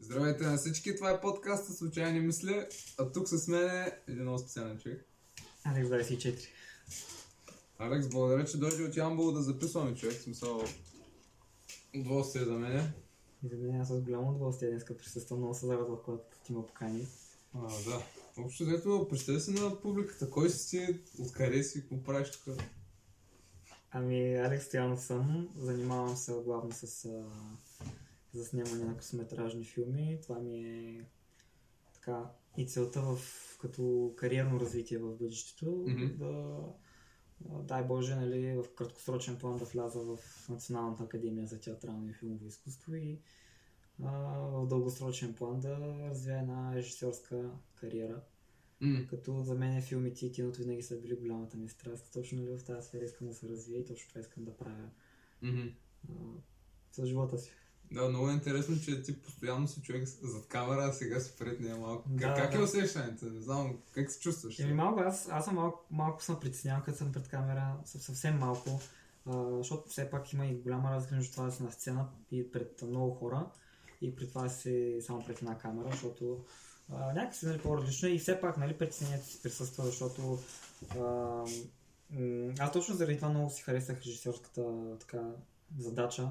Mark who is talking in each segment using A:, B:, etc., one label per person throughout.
A: Здравейте на всички, това е подкаста Случайни мисли, а тук с мен е един много специален човек.
B: Алекс 24.
A: Алекс, благодаря, че дойде от Ямбол да записваме човек, смисъл удоволствие за мене.
B: И за мен аз с голямо удоволствие днес присъствам, много се зарадвах, когато ти ме покани.
A: А, да. Общо взето, представи се на публиката, кой си ти, откъде си, какво правиш тук?
B: Ами, Алекс Стоянов съм, занимавам се главно с а, за снимане на късометражни филми. Това ми е така и целта в, като кариерно развитие в бъдещето,
A: Мгм.
B: да дай Боже, нали, в краткосрочен план да вляза в Националната академия за театрално и филмово изкуство и а, в дългосрочен план да развия една режисьорска кариера.
A: М,
B: Като за мен филмите и киното винаги са били голямата ми страст. Точно нали, в тази сфера искам да се развия и точно това искам да правя
A: мгм.
B: а, с живота си.
A: Да, много е интересно, че ти постоянно си човек зад камера, а сега си пред нея малко.
B: Да,
A: как, как е
B: да.
A: усещането? Не знам, как се чувстваш?
B: Еми малко, аз, аз съм малко, малко съм притесняван, като съм пред камера, съв- съвсем малко, а, защото все пак има и голяма разлика между това да си на сцена и пред много хора и при това си само пред една камера, защото а, някакси нали, по-различно е и все пак нали, притеснението си присъства, защото а, аз точно заради това много си харесах режисьорската така, задача,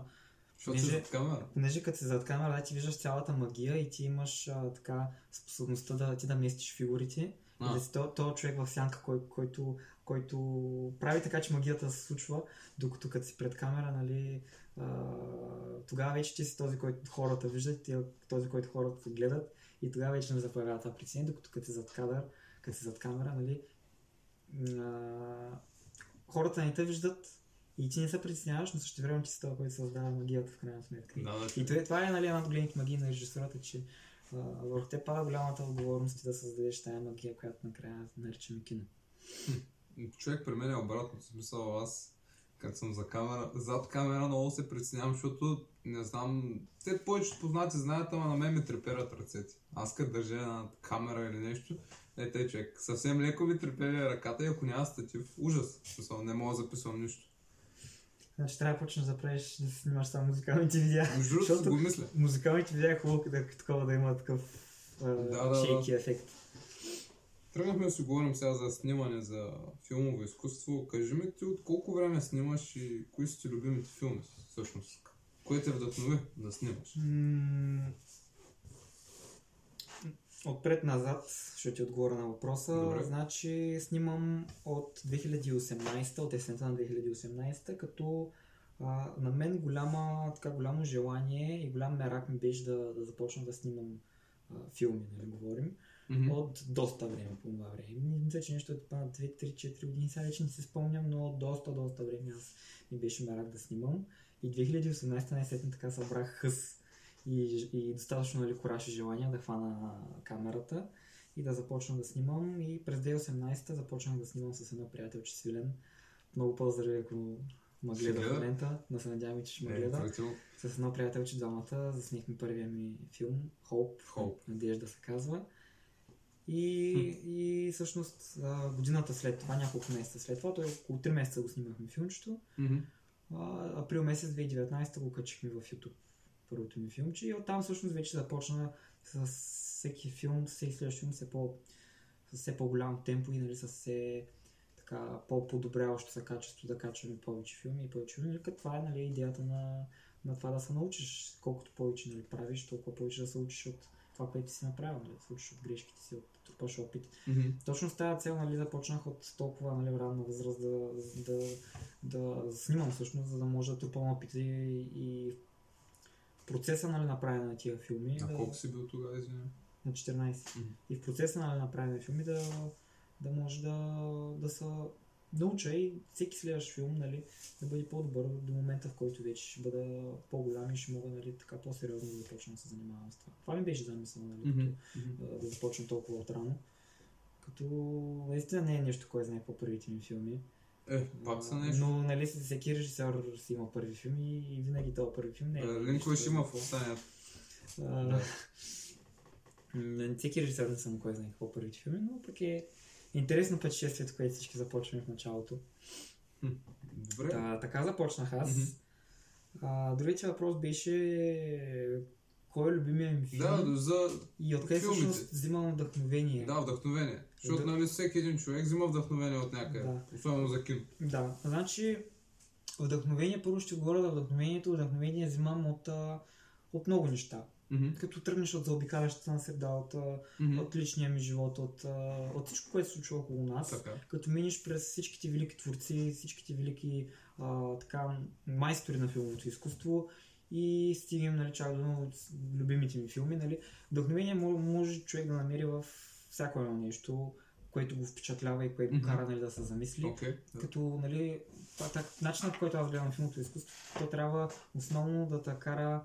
A: Защото си
B: Виж-
A: зад камера.
B: Понеже като си зад камера, да, ти виждаш цялата магия и ти имаш а, така способността да ти да местиш фигурите.
A: А.
B: И да си то, то човек в сянка, кой, който, който прави така, че магията се случва, докато като си пред камера, нали, а, тогава вече ти си този, който хората виждат, ти, този, който хората гледат и тогава вече не заправя това притеснение, докато като си зад кадър, като си зад камера, нали, а, хората не те виждат и ти не се притесняваш, но също време ти си това, който създава магията в крайна сметка.
A: Да, да,
B: И това, това е нали, една от големите магии на режисурата, че а, върху те пада голямата отговорност да създадеш тази магия, която накрая наричаме кино.
A: Човек при мен е обратно. В смисъл аз, като съм за камера, зад камера много се притеснявам, защото не знам, те повечето познати знаят, ама на мен ме треперят ръцете. Аз като държа една камера или нещо, е те човек, съвсем леко ми трепери ръката и ако няма статив, ужас. Смисъл, не мога да записвам нищо.
B: Значи трябва да почнеш да правиш, да снимаш само музикалните видеа.
A: Между другото го мисля.
B: музикалните видеа е хубаво да, такова да има такъв а,
A: Да, да,
B: шейки ефект.
A: Тръгнахме да си говорим сега за снимане, за филмово изкуство. Кажи ми ти от колко време снимаш и кои са ти любимите филми всъщност? Кое те вдъхнови да снимаш?
B: М, Отпред-назад ще ти отговоря на въпроса.
A: Добре.
B: Значи снимам от 2018, от есента на 2018, като а, на мен голяма, така, голямо желание и голям мерак ми беше да, да започна да снимам а, филми, нали говорим,
A: Мгм.
B: от доста време по това време. Мисля, че нещо е на 2-3-4 години, сега вече не се спомням, но доста, доста време аз ми беше мерак да снимам. И 2018 най-сетне така събрах хъс и, и достатъчно нали, кораж и желание да хвана камерата и да започна да снимам. И през 2018 започнах да снимам с едно приятелче Свилен. Много поздрави, ако
A: Ще
B: гледа в момента. Да се надяваме, че ще ме
A: Е,
B: гледа.
A: практично.
B: С едно приятелче двамата заснехме първия ми филм Hope.
A: Hope.
B: Надежда се казва. И, и всъщност годината след това, няколко месеца след това, той около 3 месеца го снимахме филмчето.
A: Мгм.
B: А, април месец 2019 го качихме в YouTube първото ми филмче и оттам всъщност вече започна с всеки филм, всеки следващ филм все по, с все по-голям темпо и нали, с все така по-подобряващо се качество да качваме повече филми и повече филми. Като това е нали, идеята на, на това да се научиш. Колкото повече нали, правиш, толкова повече да се учиш от това, което си направил. Нали, да се учиш от грешките си, от трупаш опит.
A: Мгм.
B: Точно с тази цел нали, започнах от толкова нали, ранна възраст да, да, да снимам всъщност, за да може да трупам опит и, и процеса нали, на правене на тия филми.
A: А
B: да,
A: колко си бил тогава, извиня?
B: На 14.
A: Мгм.
B: И в процеса нали, на правене на филми да, да може да, да се науча и всеки следващ филм нали, да бъде по-добър до момента, в който вече ще бъда по-голям и ще мога нали, така по-сериозно да започна да се занимавам с това. Това ми беше замисъл, нали,
A: Мгм.
B: като да започна толкова отрано. Като наистина не е нещо, кой знае по първите ми филми.
A: Е, пак са нещо.
B: Но нали всеки режисьор си има първи филми и винаги този първи филм не е.
A: Е, Линкове ще има в Да.
B: м, Всеки режисьор не съм кой знае какво първите филми, но пък е интересно пътешествието, което всички започваме в началото.
A: Добре.
B: Та, така започнах аз.
A: Мгм.
B: А, другият въпрос беше кой е любимия ми филм
A: Да, за...
B: и откъде всъщност взимам вдъхновение.
A: Да, вдъхновение. Защото,
B: Да.
A: нали, всеки един човек взима вдъхновение от някъде.
B: Да.
A: Особено за кино.
B: Да, значи вдъхновение, първо ще говоря за вдъхновението. Вдъхновение взимам от, от много неща.
A: Мгм.
B: Като тръгнеш от заобикалящата на среда, от,
A: Мгм.
B: от личния ми живот, от, от всичко, което се случва около нас.
A: Така.
B: Като минеш през всичките велики творци, всичките велики а, така, майстори на филмовото изкуство и стигнем нали, чак до любимите ми филми. Нали. Вдъхновение мо- може човек да намери в всяко едно нещо, което го впечатлява и което го кара нали, да се замисли.
A: Да.
B: Като, нали, так, начинът, по който аз гледам филмото изкуство, то трябва основно да те кара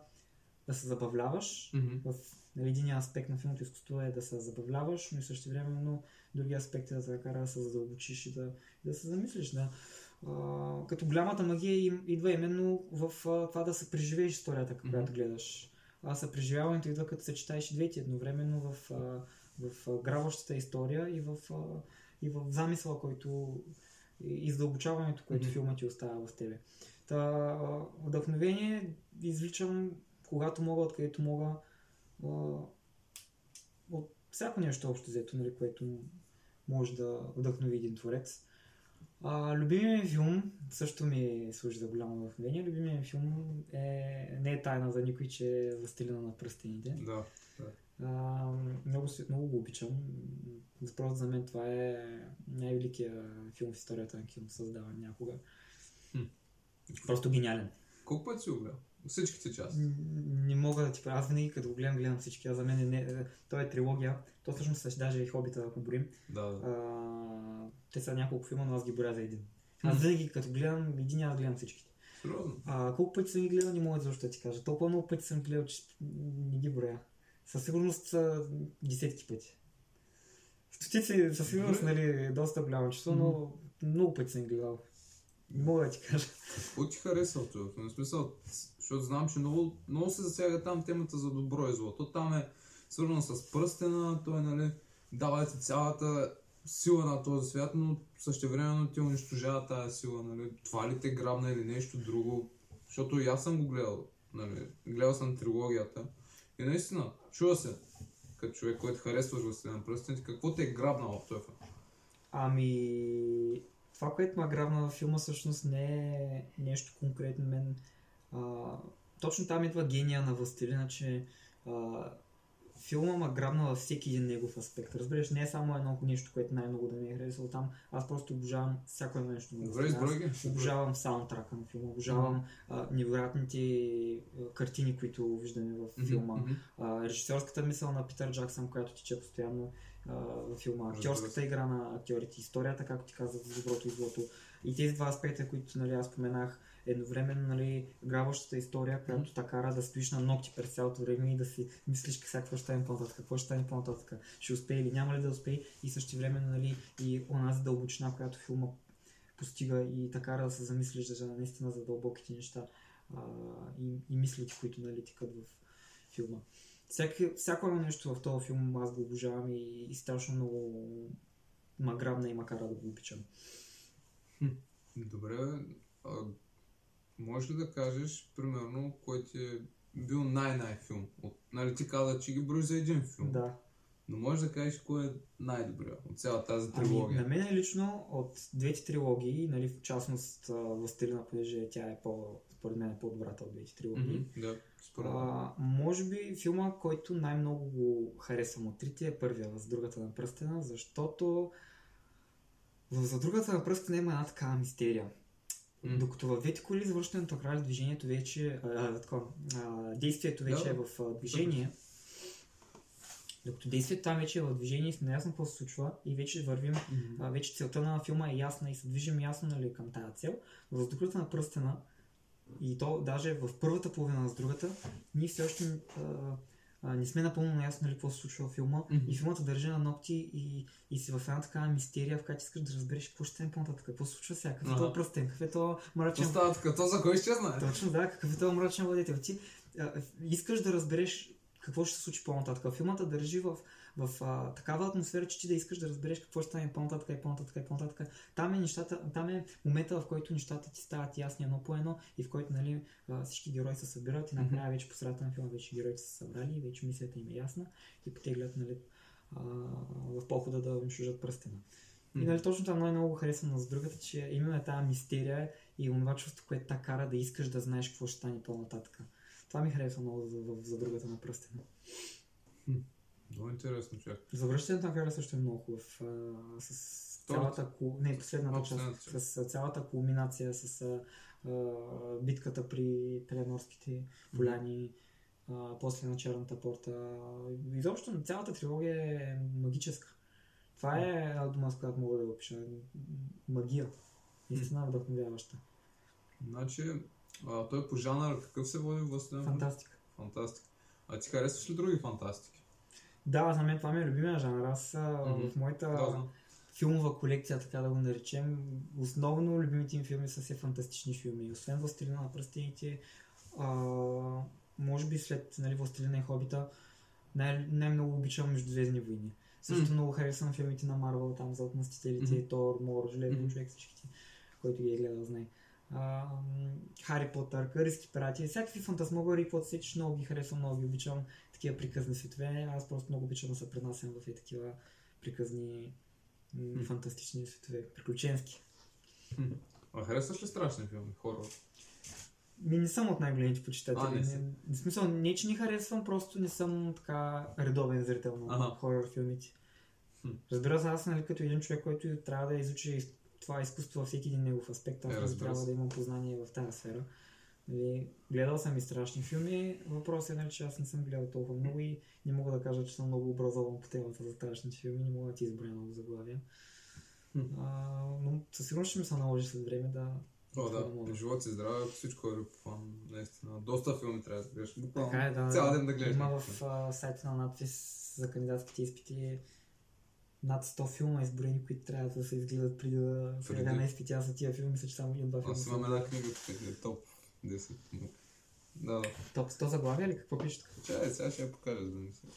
B: да се забавляваш.
A: Мгм.
B: В нали, един аспект на филмото изкуство е да се забавляваш, но и също времено другия аспект е да те кара да се задълбочиш и да, да се замислиш. Да. А, като голямата магия им, идва именно в а, това да се преживееш историята, която гледаш. А съпреживяването идва като съчетаеш двете едновременно в, а, в а, грабващата история и в, и в замисъла, който и издълбочаването, което
A: Мгм.
B: филмът ти оставя в тебе. Та, вдъхновение извличам когато мога, откъдето мога от всяко нещо общо взето, нали, което може да вдъхнови един творец. А, любимият ми филм също ми служи за голямо вдъхновение. Любимият ми филм е, не е тайна за никой, че е Властелина на пръстените.
A: Да.
B: А, много, много го обичам. Просто за мен това е най-великият филм в историята на кино, създаван някога.
A: Хм.
B: Просто гениален.
A: Колко пъти си го гледал? Всичките части.
B: Не мога да ти правя. Аз винаги като го гледам, гледам всички. А за мен е не... той е трилогия. То всъщност е даже и хобита, ако борим.
A: Да, да.
B: А, те са няколко филма, но аз ги боря за един. Аз винаги като гледам един, аз гледам всичките.
A: Сериозно.
B: А колко пъти съм ги гледал, не мога защо да ти кажа. Толкова много пъти съм гледал, че не ги броя. Със сигурност десетки пъти. Стотици със сигурност, нали, доста голямо число, но много пъти съм гледал. Мога да ти кажа.
A: Какво ти харесва от този филм? Смисъл, защото знам, че много, много се засяга там темата за добро и зло. То там е свързано с пръстена, той нали, дава ти цялата сила на този свят, но същевременно ти унищожава тази сила. Нали. Това ли те грабна или нещо друго? Защото и аз съм го гледал. Нали. Гледал съм трилогията. И наистина, чува се, като човек, който харесваш Властелин на пръстените, какво те е грабнало в този?
B: Ами, това, което ме грабна във филма, всъщност не е нещо конкретно мен. А, точно там идва гения на Властелина, че а, филма ме грабна във всеки един негов аспект. Разбираш, не е само едно нещо, което най-много да ми е харесало там. Аз просто обожавам всяко едно нещо.
A: Добре, изброй.
B: Обожавам саундтрака на филма, обожавам а, невероятните картини, които виждаме в филма.
A: мгм.
B: А, режисьорската мисъл на Питър Джаксън, която тече постоянно а, във филма, актьорската игра на актьорите, историята, както ти казах, за доброто и злото. И тези два аспекта, които нали, аз споменах, едновременно нали, грабващата история, която те кара да стоиш на ногти през цялото време и да си мислиш сега какво ще стане по-нататък, какво ще стане по-нататък, ще успее или няма ли да успее? И също време нали, и онази дълбочина, която филма постига и така кара да се замислиш за наистина за дълбоките неща а, и, и мислите, които нали, тикат в филма. Всяко, всяко едно нещо в този филм аз го обожавам и, и страшно много ма грабна и ма кара да го обичам.
A: Добре, а, можеш ли да кажеш, примерно, кой ти е бил най-най филм? От, нали ти каза, че ги броиш за един филм.
B: Да.
A: Но можеш да кажеш кой е най-добрият от цялата тази
B: Ами,
A: трилогия.
B: на мен лично от двете трилогии, нали, в частност Властелина, понеже тя е по, според мен е по-добрата от двете трилогии.
A: Мгм, Да, според мен.
B: А, може би филма, който най-много го харесвам от трите е първия, с другата на пръстена, защото за другата на пръстена има една такава мистерия.
A: М.
B: Докато във двете коли завършването на движението вече, а, такова, а, действието вече
A: Да,
B: е в а, движение, докато действието там вече е в движение сме наясно какво се случва и вече вървим
A: Мгм.
B: а, вече целта на филма е ясна и се движим ясно нали, към тази цел. В въздухата на пръстена и то даже в първата половина на с другата, ние все още а, а, не сме напълно наясно нали, какво се случва в филма
A: Мгм.
B: и филмата държи на ногти и, и си в една такава мистерия, в която искаш да разбереш какво ще стане по-нататък, какво се случва сега, какъв е този пръстен, какъв е този
A: То
B: мрачен
A: става така, то за кой знае?
B: точно да, какъв е този мрачен владетел. Ти а, искаш да разбереш какво ще се случи по-нататък. Филмата държи в, в а, такава атмосфера, че ти да искаш да разбереш какво ще стане по-нататък и по-нататък и по-нататък. Там е, нещата, там е момента, в който нещата ти стават ясни едно по едно и в който нали, всички герои се събират и накрая вече по средата на филма вече героите са събрали и вече мисията им е ясна и потеглят нали, а, в похода да унищожат пръстена. И нали, точно това много, много харесвам с другата, че имаме тази мистерия и онова чувство, което та кара да искаш да знаеш какво ще стане по-нататък. Това ми харесва много за, за, за другата на пръстена.
A: Много интересно, човек.
B: Завръщането на края също е много хубав. а, С цялата, ку- не, последната
A: А,
B: част,
A: част.
B: с цялата кулминация, с а, а, битката при Пеленорските поляни, а, после на Черната порта. Изобщо цялата трилогия е магическа. Това е една дума, с която мога да опиша. Магия. Истина вдъхновяваща.
A: Значи, а, той по жанър какъв се води в Възстана?
B: Фантастика.
A: Фантастика. А ти харесваш ли други фантастики?
B: Да, за мен това ми е любимия жанр. Аз
A: Мгм.
B: в моята
A: Да,
B: филмова колекция, така да го наречем, основно любимите ми филми са все фантастични филми. Освен Властелина на пръстените, а, може би след нали, Властелина и Хобита, най- най-много обичам Междузвездни войни. Също
A: М.
B: много харесвам филмите на Марвел, там за отмъстителите,
A: Мгм.
B: Тор, Мор, Железен
A: Мгм.
B: човек, всичките, който ги е гледал, знае. А, Хари Потър, Кариски пирати, всякакви фантасмогори, каквото сечеш, много ги харесвам, много ги обичам такива приказни светове. Аз просто много обичам да се пренасям в такива приказни М. фантастични светове, приключенски.
A: А харесваш ли страшни филми, хорор?
B: Ми не съм от най-големите почитатели.
A: А, не си.
B: не, в смисъл, не, че не харесвам, просто не съм така редовен зрител на
A: Ага.
B: хорор филмите.
A: Хм.
B: Разбира се, аз нали, като един човек, който трябва да изучи из- това изкуство във всеки един негов аспект, аз
A: Е,
B: трябва да имам познание в тази сфера. Нали, гледал съм и страшни филми. Въпросът е, нали, че аз не съм гледал толкова много и не мога да кажа, че съм много образован по темата за страшните филми. Не мога да ти изброя много заглавия. А, но със сигурност ще ми се наложи след време да...
A: О, да.
B: мога.
A: Живот си здраве, всичко е любопитно. Наистина. Доста филми трябва да гледаш. Буквално.
B: Така е, да.
A: Цял ден да гледаш.
B: Има в а, сайта на надпис за кандидатските изпити над 100 филма изброени, които трябва да се изгледат преди да
A: Преди.
B: на изпити. Аз за тия филми мисля, че само един-два филма.
A: Аз имам една книга, е топ 10. Да, да.
B: Топ 100 заглавия ли? Какво пише тук?
A: Чай, сега ще я покажа, да мисля.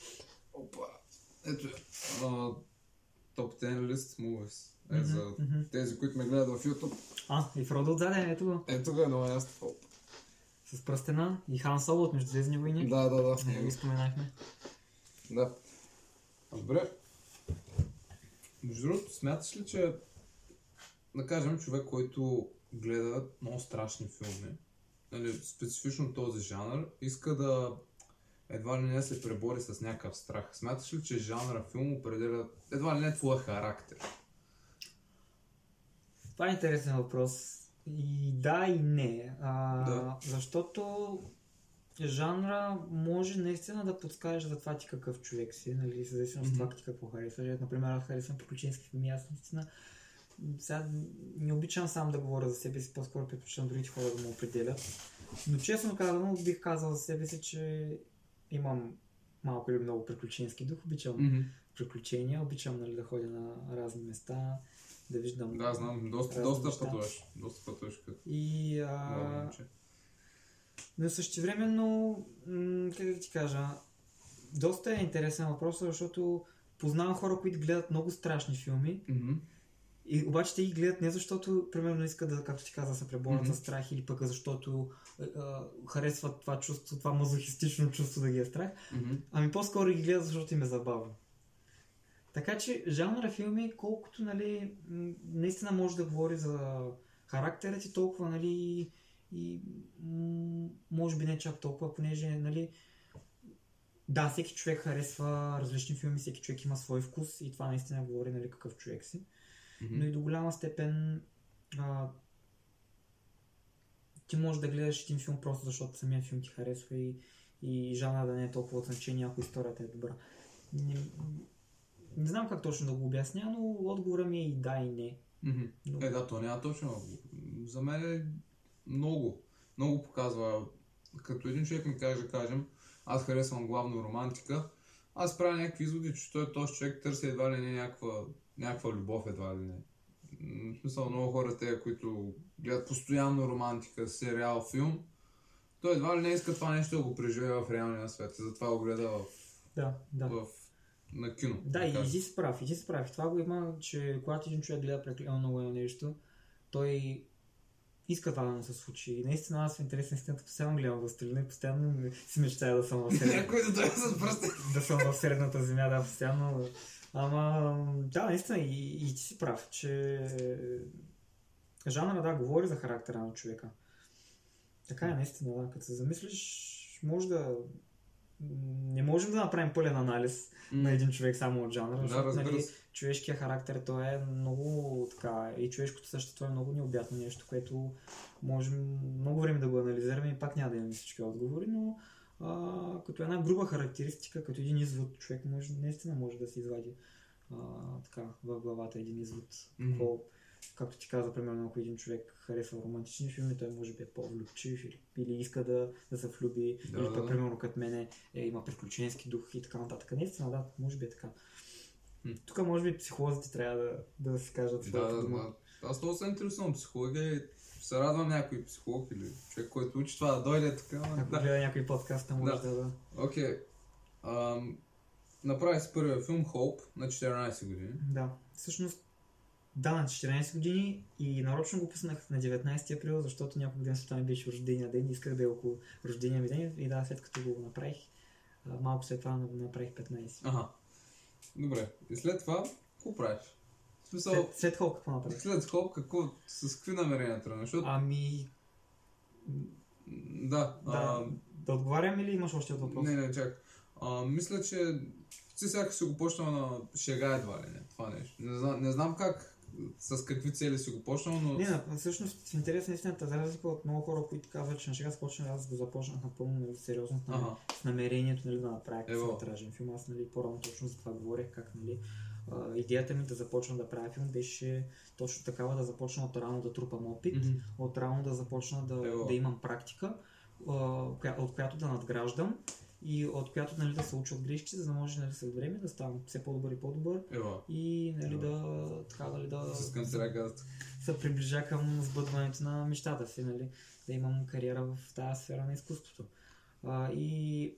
A: Опа! Ето. А, Топ 10 list movies. Е, за
B: мгм.
A: тези, които ме гледат в YouTube.
B: А, и Фродо отзаде, ето го.
A: Ето го е много ясно. Оп.
B: С пръстена и Хан Соло от Междузвездни войни.
A: Да, да, да.
B: Не го споменахме.
A: Да. Добре. Между другото, смяташ ли, че да кажем човек, който гледа много страшни филми, нали, специфично този жанр, иска да едва ли не се пребори с някакъв страх. Смяташ ли, че жанра филм определя едва ли не твоя характер?
B: Това е интересен въпрос. И да, и не. А,
A: Да.
B: Защото жанра може наистина да подскаже за това ти какъв човек си, нали, в зависимост от това ти какво харесваш. Например, аз харесвам приключенски филми, аз наистина сега не обичам сам да говоря за себе си, по-скоро предпочитам другите хора да му определят. Но честно казано, бих казал за себе си, че имам малко или много приключенски дух. Обичам
A: Mm-hmm.
B: приключения, обичам нали, да ходя на разни места, да виждам.
A: Да, знам, доста, доста пътуваш. Доста пътуваш като
B: И а, но същевременно, м- как да ти кажа, доста е интересен въпрос, защото познавам хора, които гледат много страшни филми,
A: Мгм.
B: И обаче те ги гледат не защото, примерно, искат да, както ти каза, се преборят
A: Мгм.
B: с страх или пък защото а, а, харесват това чувство, това мазохистично чувство да ги е страх,
A: Мгм.
B: ами по-скоро ги гледат, защото им е забавно. Така че жанра филми, колкото нали, наистина може да говори за характера ти, толкова нали, и м, може би не чак толкова, понеже нали, да, всеки човек харесва различни филми, всеки човек има свой вкус и това наистина говори нали, какъв човек си.
A: Мгм.
B: Но и до голяма степен а, ти можеш да гледаш един филм просто защото самия филм ти харесва и, и жанра да не е толкова от значение, ако историята е добра. Не, не знам как точно да го обясня, но отговора ми е и да и не.
A: Мгм.
B: Но,
A: Е, да, то няма точно. За мен е много. Много показва. Като един човек ми каже, да кажем, аз харесвам главно романтика, аз правя някакви изводи, че той този човек търси едва ли не някаква, някаква любов, едва ли не. В смисъл, много хора те, които гледат постоянно романтика, сериал, филм, той едва ли не иска това нещо да го преживее в реалния свет. И затова го гледа в,
B: Да, да.
A: в, на кино.
B: Да, и
A: кажем.
B: ти си прав, и ти си прав. И Това го има, че когато един човек гледа прекалено много едно нещо, той иска това да му се случи. И наистина аз в интерес на истината постоянно гледам в Сталина и постоянно си мечтая да съм в средната,
A: Някой да дойде с пръсти.
B: да съм в средната земя, да, постоянно. Ама, да, наистина, и, и ти си прав, че жанра, да, говори за характера на човека. Така е, наистина, да. Като се замислиш, може да... Не можем да направим пълен анализ на един човек само от жанра,
A: Да,
B: защото нали, човешкия характер той е много така и човешкото същество е много необятно нещо, което можем много време да го анализираме и пак няма да имаме всички отговори, но като една груба характеристика, като един извод, човек може, наистина може да се извади а, така в главата един извод.
A: Мгм.
B: Какво, както ти каза, примерно, ако един човек харесва романтични филми, той може би е по-влюбчив или, или иска да, да се влюби,
A: Да,
B: или
A: да,
B: пък, примерно, като мене е, има приключенски дух и така нататък. Наистина, да, може би е така.
A: Хм.
B: Тук може би психолозите трябва да, да си кажат своята
A: да,
B: дума.
A: да. Аз много се интересувам психология и се радвам някой психолог или човек, който учи това да дойде така.
B: Ако
A: Да.
B: гледа някой подкаст, може
A: Да.
B: да, да.
A: Окей. Ам, Направи си първия филм Hope на 14 години.
B: Да, всъщност да, на 14 години и нарочно го пуснах на 19 април, защото няколко ден след това ми беше рождения ден и исках да е около рождения ми ден и да, след като го направих, малко след това направих 15.
A: Ага. Добре. И след това, какво правиш? В смисъл,
B: След, след Холк какво направих?
A: след Hope, какво, с какви намерения тръгнеш? Защото,
B: Ами,
A: да,
B: да,
A: а,
B: да отговарям или имаш още въпрос?
A: не, не, чак. А, мисля, че ти сега си го почнал на шега едва ли не, това нещо. Не, знам, не знам как, с какви цели си го почнал, но...
B: Не, на- всъщност в интерес на истината, за разлика от много хора, които казват, че на сега започна, аз го започнах напълно нали, сериозно с, намерението нали, да направя късометражен филм. Аз нали, по-рано точно за това говорех, как нали, идеята ми да започна да правя филм беше точно такава да започна от рано да трупам опит,
A: Мгм.
B: от рано да започна да,
A: Ево.
B: да имам практика, от която да надграждам и от която нали, да се уча от грешки, за да може нали, след време да ставам все по-добър и по-добър
A: Ева,
B: и нали, да, така, нали, да, се приближа към сбъдването на мечтата си, нали? да имам кариера в тази сфера на изкуството. А, и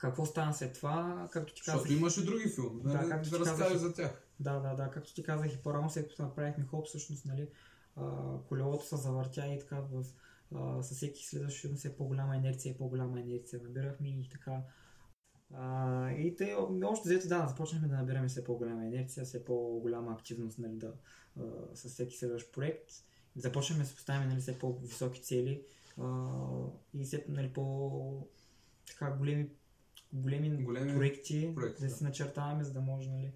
B: какво стана след това, както ти казах,
A: Защото имаше други филми,
B: Да,
A: нали, да,
B: както
A: да разкажеш за тях.
B: да, да, да, както ти казах и по-рано, след като направихме хоп, всъщност, нали, колелото се завъртя и така в, а, със всеки следващ филм все по-голяма инерция и по-голяма инерция набирахме и така. А, и те, още взето, да, започнахме да набираме все по-голяма инерция, все по-голяма активност, нали, да, а, с всеки следващ проект. Започнахме да се поставяме нали, все по-високи цели а, и все нали, по така големи, големи,
A: Големи
B: проекти,
A: проекти,
B: да
A: да.
B: си начертаваме, за да може нали,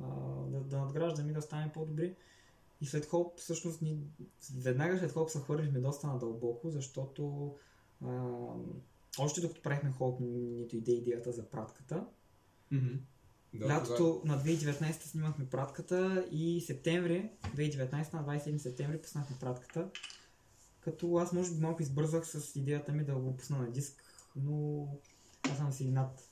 B: а, да, да надграждаме и да станем по-добри. И след хоп, всъщност, ни, веднага след хоп се хвърлихме доста надълбоко, защото а, още докато правихме хоп, ни дойде идеята за пратката.
A: Мгм. Да,
B: Лятото на 2019 снимахме пратката и септември 2019 на 27 септември пуснахме пратката. Като аз може би малко избързах с идеята ми да го пусна на диск, но аз съм си над.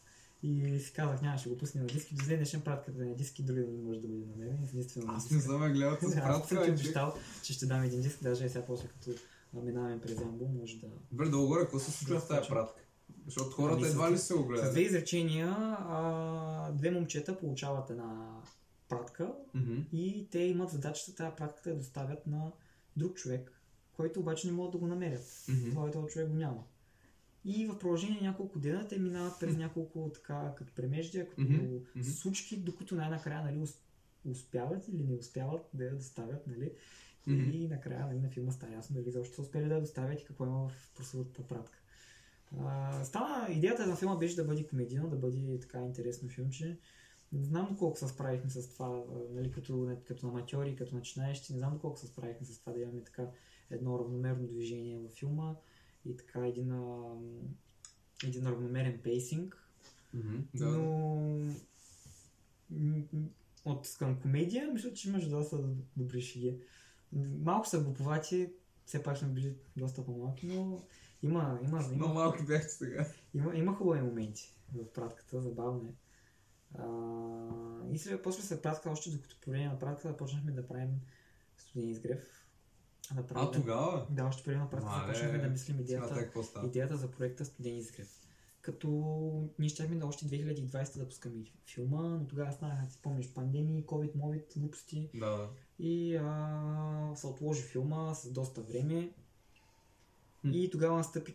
B: И си казах, няма, ще го пусне на диск. И до ден днешен пратката на диск и други да не може да бъде намерен. Единствено на
A: Аз не съм гледал с
B: Аз съм
A: пратка, бе, човек.
B: обещал, че ще дам един диск, даже и сега после като минаваме през Ямбол, може да...
A: Добре, да горе, какво се случва с тази пратка? Защото хората
B: Ами,
A: едва ли се го
B: С две
A: гледат.
B: изречения, а, две момчета получават една пратка
A: Мгм.
B: и те имат задачата тази пратка да я доставят на друг човек, който обаче не могат да го намерят.
A: Мгм.
B: Това този човек го няма. И в продължение на няколко дена те минават през няколко така като премеждия, като
A: мхм.
B: случки, докато най-накрая нали, ус- успяват или не успяват да я доставят. Нали?
A: Мгм.
B: И накрая нали, на филма става ясно дали защо са успели да я доставят и какво има в прословутата пратка. А, стана, идеята на филма беше да бъде комедийно, да бъде така интересно филмче. Не знам доколко се справихме с това, нали, като, като аматьори, като начинаещи, не знам доколко се справихме с това да имаме така едно равномерно движение във филма и така един, а, един равномерен пейсинг.
A: Мгм. Да.
B: Но от към комедия, мисля, че имаш доста добри шеги. Малко са глуповати, все пак сме били доста по-малки, но има, има,
A: Много
B: има,
A: малки бяхте сега.
B: има, има хубави моменти в пратката, забавно е. А, и след, после след пратка, още докато по време на пратката, почнахме да правим студен изгрев. Да
A: А тогава?
B: Да, още преди на практика
A: Мале,
B: започнахме да мислим идеята, идеята за проекта Студен изгрев. Като ние щяхме да още 2020 да пускаме филма, но тогава станаха, си спомняш, пандемии, COVID, мовит, глупости
A: Да,
B: и а, се отложи филма с доста време. И тогава настъпи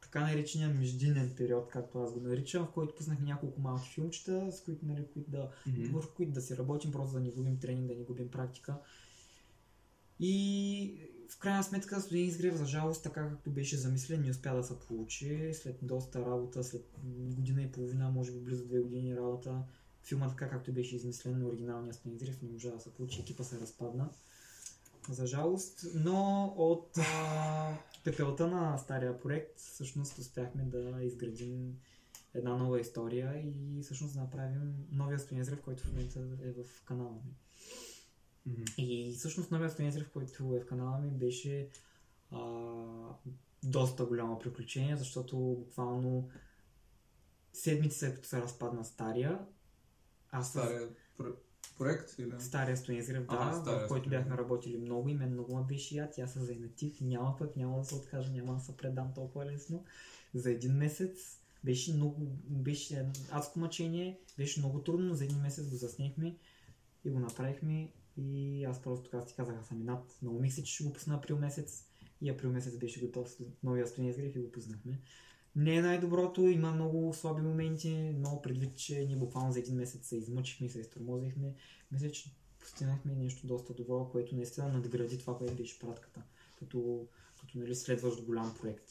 B: така наречения междинен период, както аз го наричам, в който пуснахме няколко малки филмчета, с които, нали, които да,
A: Мгм.
B: върху които да си работим, просто да не губим тренинг, да не губим практика. И в крайна сметка студен изгрев, за жалост, така както беше замислен, не успя да се получи. След доста работа, след година и половина, може би близо две години работа, филма така както беше измислен на оригиналния студен изгрев, не можа да се получи, екипа се разпадна. За жалост, но от а, пепелта на стария проект всъщност успяхме да изградим една нова история и всъщност да направим новия студен изгрев, който в момента е в канала ми. И всъщност новия студен който е в канала ми, беше а, доста голямо приключение, защото буквално седмици след като се разпадна стария, аз с
A: Стария про- проект или?
B: стария студен изгрев, да,
A: стария
B: в който бяхме работили много и мен много ме беше яд, аз се заинатих, няма пък, няма да се откажа, няма да се предам толкова лесно. За един месец беше много, беше адско мъчение, беше много трудно, но за един месец го заснехме и го направихме и аз просто така ти казах, аз съм над. Наумих се, че ще го пусна април месец и април месец беше готов с новия студен изгрев и го пуснахме. Не е най-доброто, има много слаби моменти, но предвид, че ние буквално за един месец се измъчихме и се изтормозихме, мисля, че постигнахме нещо доста добро, което наистина надгради това, което беше пратката, като, като нали, следващ голям проект.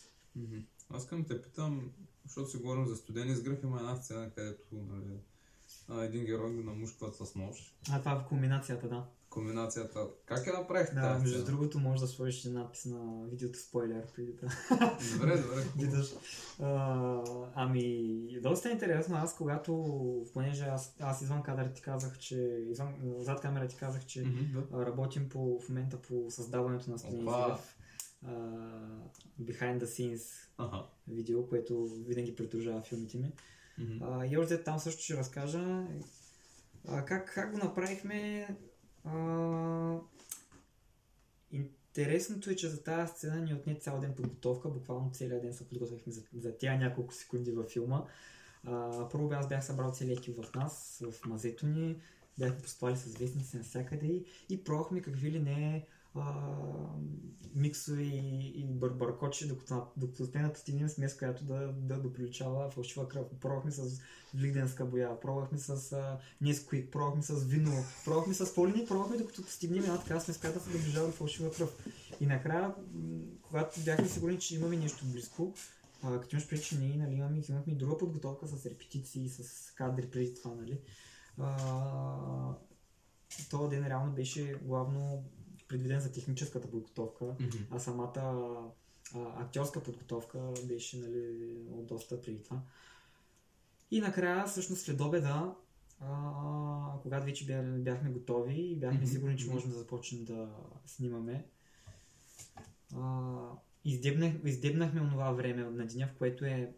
A: Аз искам те питам, защото си говорим за студен изгрев, има една сцена, където нали, а, един герой го намушкват с нож.
B: А това е в комбинацията, да.
A: Комбинацията. Как я направихте
B: Да, между другото може да сложиш надпис на видеото спойлер преди да
A: Добре, добре.
B: видиш. А, ами, доста интересно. Аз когато, понеже аз, аз извън кадър ти казах, че извън, зад камера ти казах, че
A: Мгм, да.
B: работим по, в момента по създаването на! Изгрев. а, Behind the scenes
A: Ага.
B: видео, което винаги придружава филмите ми.
A: Мгм.
B: А, и там също ще разкажа а, как, как го направихме. А, интересното е, че за тази сцена ни отне цял ден подготовка, буквално целият ден се подготвихме за, за тя няколко секунди във филма. А, първо аз бях събрал целият екип в нас, в мазето ни, бяхме поспали с вестници навсякъде и, и пробвахме какви ли не а, миксове и, и бърбаркочи, докато, докато да постигнем смес, която да, да доприличава фалшива кръв. Пробвахме с Великденска боя, пробвахме с а, пробвахме с вино, пробвахме с полини, пробвахме докато постигнем една така смес, която се доближава до фалшива кръв. И накрая, когато бяхме сигурни, че имаме нещо близко, а, като имаш преди, че ние нали, имаме, имахме друга подготовка с репетиции, с кадри преди това, нали. А, този ден реално беше главно предвиден за техническата подготовка,
A: Мгм.
B: а самата а, актьорска подготовка беше нали, от доста преди това. И накрая, всъщност след обеда, а, когато вече бя- бяхме готови и бяхме
A: Мгм,
B: сигурни, че можем да започнем да снимаме, а, издебнах, издебнахме онова време на деня, в което е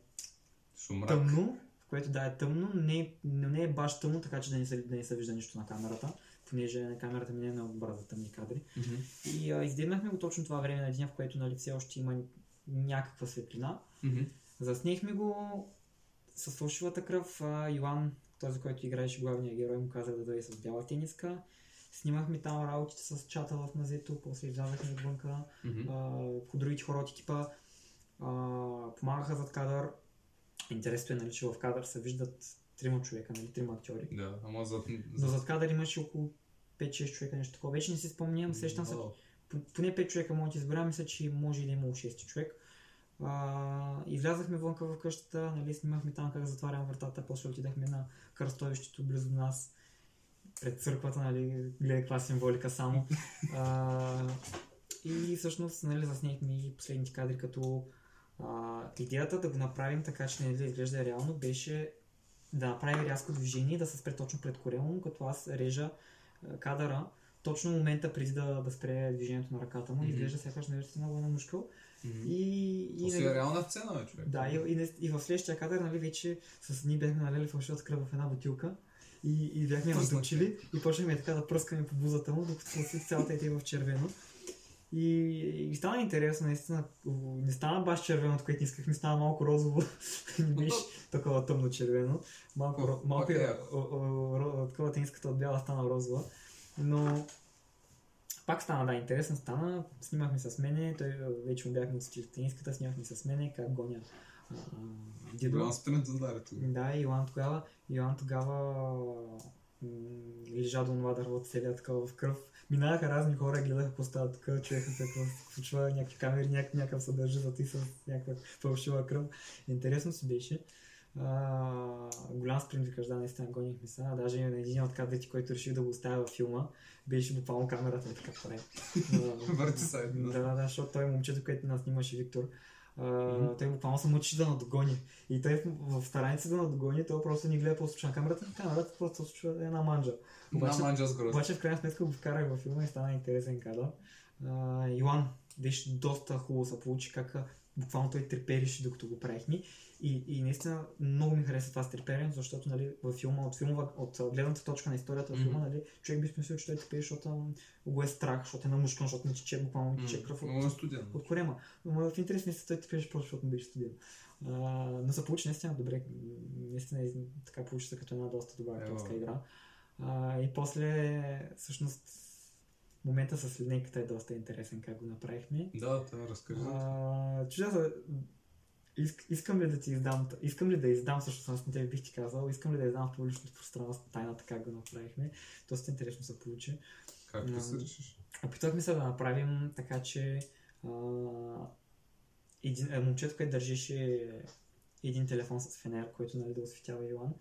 A: Шумрак.
B: тъмно, в което да е тъмно, но не, не е баш тъмно, така че да не се, да не се вижда нищо на камерата, понеже на камерата ми не е много добра за тъмни кадри.
A: Мгм.
B: И а, издебнахме го точно това време на деня, в което нали, все още има някаква светлина.
A: Мгм.
B: Заснехме го с фалшивата кръв. А, Йоан, този, който играеше главния герой, му каза да дойде с бяла тениска. Снимахме там работите с чата в мазето, после излязахме отвънка. А, по другите хора от екипа а, помагаха зад кадър. Интересното е, нали, че в кадър се виждат трима човека, нали, трима актьори.
A: Да, ама зад...
B: Но зад кадър имаше около 5-6 човека, нещо такова. Вече не си спомням, сещам се, поне 5 човека могат да избера, мисля, че може и да имало 6 човек. А, излязахме вънка в къщата, нали, снимахме там как затварям вратата, после отидахме на кръстовището близо до нас, пред църквата, нали, гледай каква символика само. А, и всъщност, нали, заснехме и последните кадри, като а, идеята да го направим така, че не да изглежда реално, беше да направим рязко движение, да се спре точно пред корема, като аз режа а, кадъра, точно момента преди да, да спре движението на ръката му,
A: Мгм.
B: изглежда сякаш наистина го е намушкал. И, и,
A: То си
B: нали,
A: е реална сцена, бе, човек.
B: да, и, и, и в следващия кадър, нали, вече с ние бяхме налели фалшивата кръв в една бутилка и, и бяхме я и почнахме така да пръскаме по бузата му, докато си цялата е в червено. И, и стана интересно, наистина. Не стана баш червеното, което исках, не стана малко розово. не беше такова тъмно червено. Малко, малко
A: пак е
B: такова тениската от бяла стана розова. Но пак стана, да, интересно стана. Снимахме с мене, той вече му бяхме отстили тениската, снимахме с мене, как гоня дидо.
A: Голям спринт.
B: Да, Йоан тогава, Йоан тогава лежа до това дърво целият такова в кръв. Минаваха разни хора, гледаха какво става тук, човека се какво се случва, някакви камери, някак, някакъв се държи за ти с някаква фалшива кръв. Интересно си беше. А, голям спринт, викаш, да, наистина гонихме се. Даже на един от кадрите, който реши да го оставя във филма, беше буквално камерата и така прави.
A: Върти се.
B: да,
A: да,
B: защото той момчето, което нас снимаше Виктор,
A: Мгм.
B: той буквално се мъчи да надгони. И той в, в стараница да надгони, той просто ни гледа по-случва на камерата, камерата просто случва една манджа. Обаче-
A: На манджа с гроза.
B: Обаче в крайна сметка го вкарах във филма и стана интересен кадър. Йоан беше доста хубаво се получи, как буквално той трепереше докато го правихме. И, и наистина много ми хареса това с треперен, защото нали, във филма, от филма, от гледната точка на историята във филма,
A: Мгм.
B: нали, човек би смислил, че той трепери, защото ам, го е страх, защото е намушкан, защото не тече, буквално не тече кръв от,
A: е студен.
B: от корема. Но в интерес наистина той трепеше просто, защото не беше студен. А, но се получи наистина добре. Наистина така получи се като една доста добра
A: Ево.
B: акторска игра. А, и после, всъщност, момента с линейката е доста интересен как го направихме.
A: Да, това разкажи. за това.
B: А, чудя се, иск, искам ли да ти издам, искам ли да издам, всъщност аз на тебе бих ти казал, искам ли да издам в публичното пространство тайната как го направихме. Доста интересно се получи.
A: Както
B: Ам,
A: се решиш.
B: Опитвахме се да направим така, че а, един, е, момчето, което държеше един телефон с фенер, който нали, да осветява Йоан,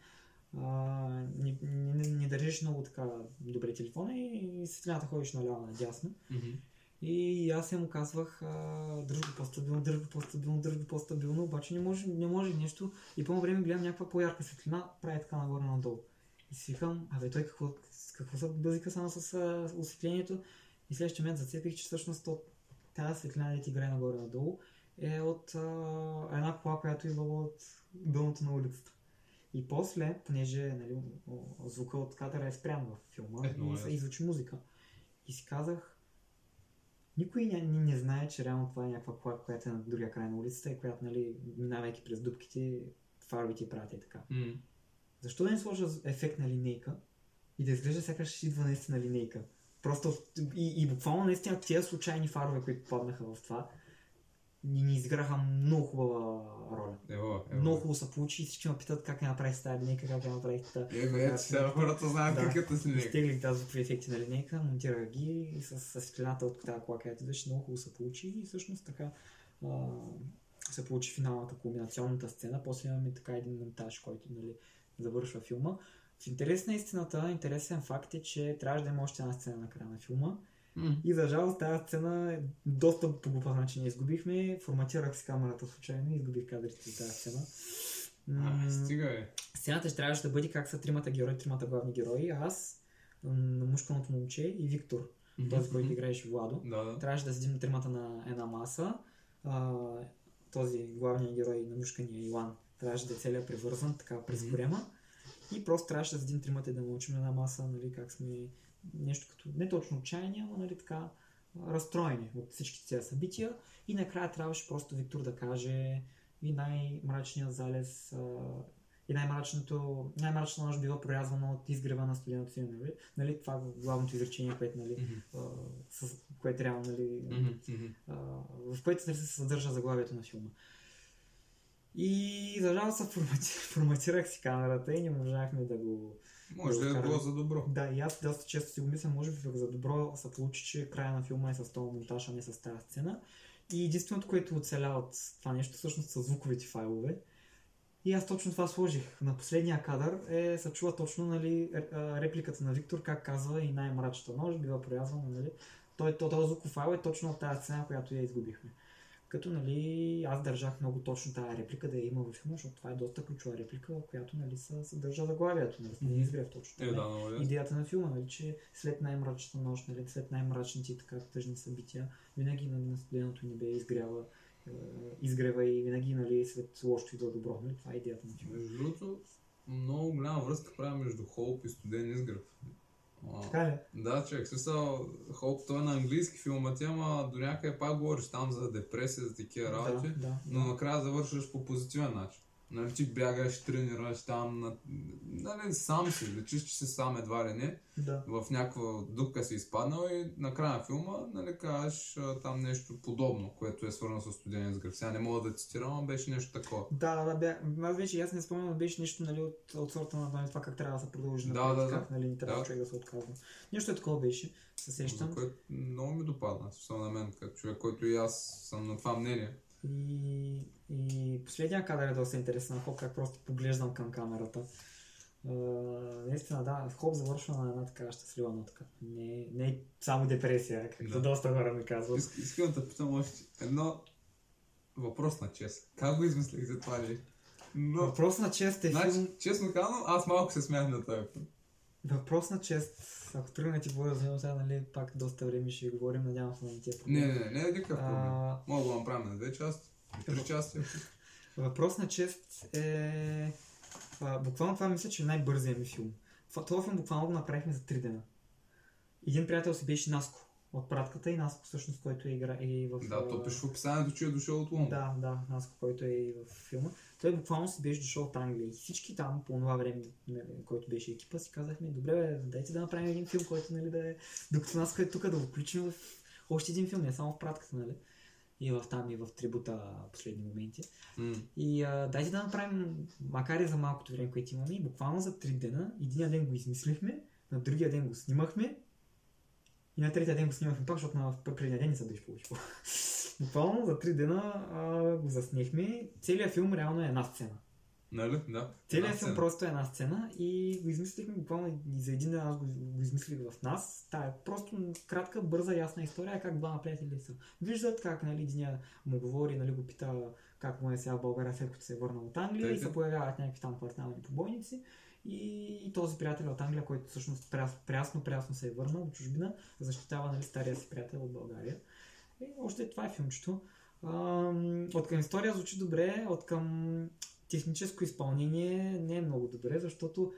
B: а, ни, ни, ни държеше много така добре телефона и, светлината ходиш наляво надясно.
A: Мгм.
B: И аз я му казвах, дръж го по-стабилно, дръж го по-стабилно, дръж го по-стабилно, обаче не може, не може нещо. И по време гледам някаква по-ярка светлина, прави така нагоре надолу. И си викам, абе той какво, какво се бъзика само с а, осветлението? И следващия момент зацепих, че всъщност от тази светлина, да ти играе нагоре надолу, е от а, една кола, която идва от дъното на улицата. И после, понеже нали, звука от кадъра е спрян в филма
A: Е, много
B: и, и звучи музика. И си казах, никой не, не, не знае, че реално това е някаква кола, която е на другия край на улицата и която, нали, минавайки през дупките, фаровите прати и така.
A: М.
B: Защо да не сложа ефект на линейка и да изглежда сякаш идва наистина линейка? Просто и, и буквално наистина тези случайни фарове, които паднаха в това, ни, ни изиграха много хубава роля.
A: Ево, ево.
B: Много хубаво се получи и всички ме питат как я направих тази линейка, как я направих тази.
A: Е, бе, ето сега хората знаят
B: Да.
A: как е линейка.
B: Изтеглих тази звукови ефекти на линейка, монтирах ги и с, с светлината от тази кола, където беше много хубаво се получи и всъщност така а, се получи финалната кулминационната сцена. После имаме така един монтаж, който нали, завършва филма. В интерес на истината, интересен факт е, че трябваше да има още една сцена на края на филма. И за жалост тази сцена е доста по глупав начин я изгубихме. Форматирах си камерата случайно и изгубих кадрите за тази сцена.
A: А, стига е.
B: Сцената ще трябваше да бъде как са тримата герои, тримата главни герои. Аз, мушканото момче и Виктор, този, който играеше Владо.
A: Да, да.
B: Трябваше да седим тримата на една маса. А, този главният герой на мушкания Иван трябваше да е целият превързан така през
A: Мгм.
B: корема. И просто трябваше да седим тримата и да научим на една маса, нали, как сме нещо като, не точно отчаяни, ама нали така разстроени от всички тези събития. И накрая трябваше просто Виктор да каже и най-мрачният залез и най-мрачното, най-мрачната нощ бива прорязвана от изгрева на студеното си, нали? нали? Това е главното изречение, което, нали,
A: Мгм.
B: а, с което реално, нали,
A: мгм.
B: а, в което нали, се съдържа заглавието на филма. И за жалост се формати... форматирах си камерата и не можахме да го...
A: Може да е било за добро.
B: Да, и аз доста често си го мисля, може би за добро се получи, че края на филма е с този монтаж, а не с тази сцена. И единственото, което оцеля от това нещо, всъщност са звуковите файлове. И аз точно това сложих. На последния кадър е, се чува точно нали, репликата на Виктор, как казва и най-мрачната нощ бива порязвана. Нали. Той, то, този звуков файл е точно от тази сцена, която я изгубихме. Като нали, аз държах много точно тази реплика да я има във филма, защото това е доста ключова реплика, в която нали, се съдържа заглавието. Нали, mm-hmm. изгрев точно.
A: Е, да, много е.
B: идеята на филма, нали, че след най-мрачната нощ, нали, след най-мрачните и така тъжни събития, винаги нали, на студеното небе изгрява, е, изгрева и винаги нали, след лошото идва добро. Нали, това е идеята на филма.
A: Между другото, много голяма връзка прави между Холп и студен изгрев. А,
B: Така ли?
A: Да, човек, смисъл, Хоп, той е на английски филм, а ти, ама до някъде пак говориш там за депресия, за такива работи,
B: Да, да.
A: но накрая завършваш по позитивен начин. Нали, ти бягаш, тренираш там, на, нали, сам си, лечиш, че си сам едва ли не,
B: да.
A: в някаква дупка си изпаднал и накрая на филма, нали, кажеш там нещо подобно, което е свързано с студения с гръб. Сега не мога да цитирам, но беше нещо такова.
B: Да, да, бях, аз вече аз не спомням, беше нещо нали, от, от сорта на нали, това как трябва да се продължи
A: Да,
B: напред,
A: да, да.
B: как нали, не трябва
A: Да.
B: човек да се отказва. Нещо е такова беше, се
A: За
B: сещам.
A: което много ми допадна, на мен, като човек, който и аз съм на това мнение.
B: И, и последния кадър е доста интересен, Хоп как просто поглеждам към камерата. Uh, наистина, да, Хоп завършва на една така щастлива нотка. Не, не е само депресия, както
A: Да.
B: доста хора ми казват.
A: Иск, искам да питам още едно въпрос на чест. Как го измислих за това ли? Но,
B: Въпрос на чест е
A: значи,
B: филм.
A: честно казано, аз малко се смях на този филм.
B: Въпрос на чест. Ако тръгна ти говоря за него сега, нали, пак доста време ще говорим, надявам се да не ти е проблем.
A: Не, не, не, не е никакъв проблем.
B: А,
A: Мога да направим на две части, три части.
B: Въпрос на чест е... А, буквално това мисля, че е най-бързият ми филм. Това- Това филм буквално го направихме за 3 дена. Един приятел си беше Наско от пратката и Наско всъщност, който е игра и в...
A: Да, то пише в описанието, че е дошъл от Лондон.
B: Да, да, Наско, който е и в филма. Той буквално си беше дошъл от Англия. И всички там по това време, нали, който беше екипа, си казахме, добре, бе, дайте да направим един филм, който нали, да е... Докато Наско е тук да го включим в още един филм, не само в пратката, нали? И в там, и в трибута последни моменти.
A: М.
B: И а, дайте да направим, макар и за малкото време, което имаме, буквално за 3 дена, един ден го измислихме, на другия ден го снимахме и на третия ден го снимахме пак, защото на предния ден не се беше получило. буквално за 3 дена а, го заснехме. Целият филм реално е една сцена.
A: Нали? Да.
B: Целият филм просто е една сцена и го измислихме буквално и за един ден аз го, го измислих в нас. Та е просто кратка, бърза, ясна история, как двама приятели са. Виждат как нали, единия му говори, нали, го пита как му е сега в България, след като се е върнал от Англия и
A: Така.
B: се появяват някакви там квартални побойници. И, и този приятел от Англия, който всъщност прясно, прясно, се е върнал от чужбина, защитава нали, стария си приятел от България. И още това е филмчето. От към история звучи добре, от към техническо изпълнение не е много добре, защото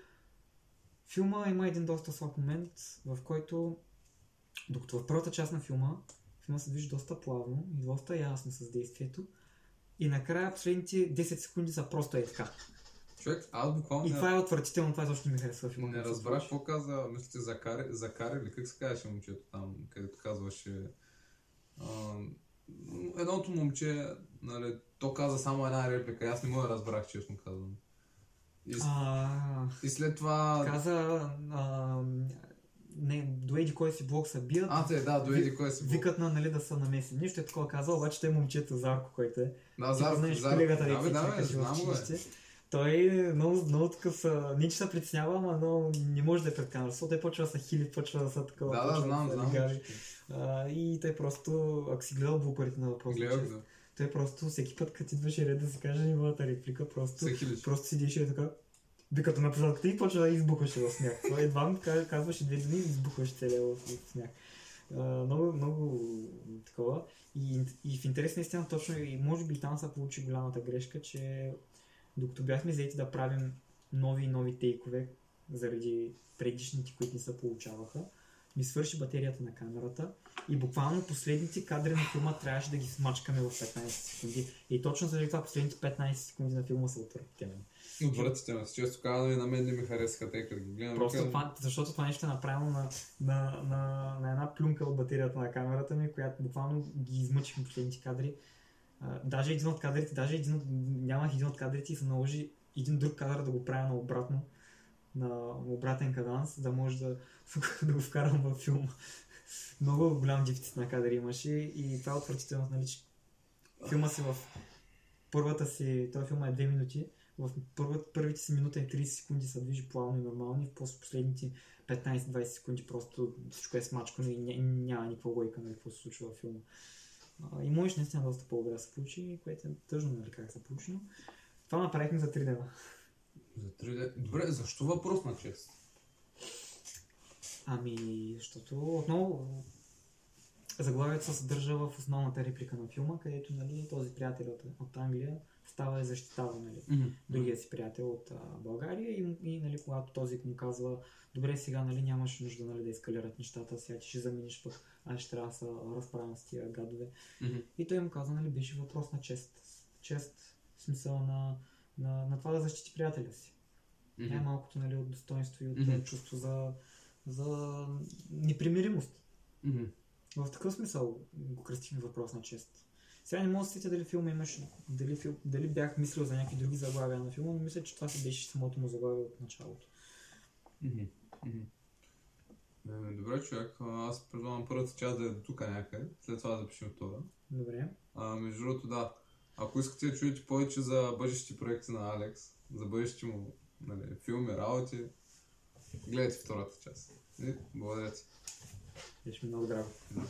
B: филма има един доста слаб момент, в който, докато в първата част на филма, филма се движи доста плавно и доста ясно с действието, и накрая последните 10 секунди са просто е така.
A: Човек, аз буквално
B: И
A: не,
B: това е отвратително, това защо не ми харесва филма.
A: не разбрах какво каза, мислите, Закари, Закари или как се казваше момчето там, където казваше а, едното момче, нали, то каза само една реплика, аз не му я разбрах, честно казвам. И,
B: А,
A: и след това...
B: каза, а, не, до еди кой си блок са бият,
A: А, те, да, дойде кой си.
B: викат на нали да са намесени. Нищо е такова казал, обаче той момчето Зарко, който е.
A: Да, Зарко, Зарко.
B: колегата,
A: Да, бе, да, бе, знам го.
B: Той е много, много такъв, а, не че се притеснява, ама но не може да е пред камера, защото той почва да се хили, почва да са такова.
A: Да, да, знам,
B: се
A: знам.
B: гави. А, и той просто, ако си гледал блупарите на въпрос,
A: Гледах, да.
B: той просто всеки път, като идваше ред да си каже неговата реплика, просто,
A: Се
B: просто седеше и така, би като на позадката и почва да избухваше в смях. Той едва му ка- казваше две думи и избухваше целия в, смях. А, много, много такова. И, и в интерес на истина точно и може би там се получи голямата грешка, че докато бяхме заети да правим нови и нови тейкове заради предишните, които не се получаваха, ми свърши батерията на камерата и буквално последните кадри на филма трябваше да ги смачкаме в 15 секунди. И точно заради това последните 15 секунди на филма са отвратителни.
A: Отвратително. Често казано и на мен не ми харесаха, тъй като ги гледам.
B: Просто това, защото това нещо е направено на, на, на, на една плюнка от батерията на камерата ми, която буквално ги измъчихме последните кадри. Даже един от кадрите, даже един нямах един от кадрите и се наложи един друг кадър да го правя на обратно, на обратен каданс, да може да, да го вкарам във филма. Много голям дефицит на кадри имаше и това е отвратително, нали, че филма си в първата си, този филм е 2 минути, в първата, първите си минута и 30 секунди се движи плавно и нормално и после последните 15-20 секунди просто всичко е смачкано и ня, няма никаква лойка на какво се случва във филма. А, и можеш наистина доста по-добре да се получи, което е тъжно нали как се получи, но това направихме за 3 дена.
A: За три дни. Добре, защо въпрос на чест?
B: Ами, защото отново заглавието се съдържа в основната реплика на филма, където нали, този приятел от, от Англия става и защитава нали,
A: Мгм.
B: другия си приятел от а, България и, и нали, когато този му казва, добре сега нали, нямаш нужда нали, да ескалират нещата, сега ти ще замениш пък, аз ще трябва да се разправям с тия гадове.
A: Мгм.
B: И той му каза, нали, беше въпрос на чест. Чест в смисъл на, на, на това да защити приятеля си.
A: Мгм.
B: Най-малкото нали, от достоинство и от
A: Мгм.
B: mm чувство за, за непримиримост.
A: Мгм.
B: В такъв смисъл го кръстихме въпрос на чест. Сега не мога да се сетя дали филма имаше, дали, фил, дали бях мислил за някакви други заглавия на филма, но мисля, че това си беше самото му заглавие от началото.
A: Мгм. Мгм. Е, Добре, човек. Аз предлагам първата част да е до тук някъде, след това да запишем втора.
B: Добре.
A: А, между другото, да. Ако искате да чуете повече за бъдещи проекти на Алекс, за бъдещи му нали, филми, работи, гледайте втората част. И, благодаря ти.
B: Беше много драго.
A: Да.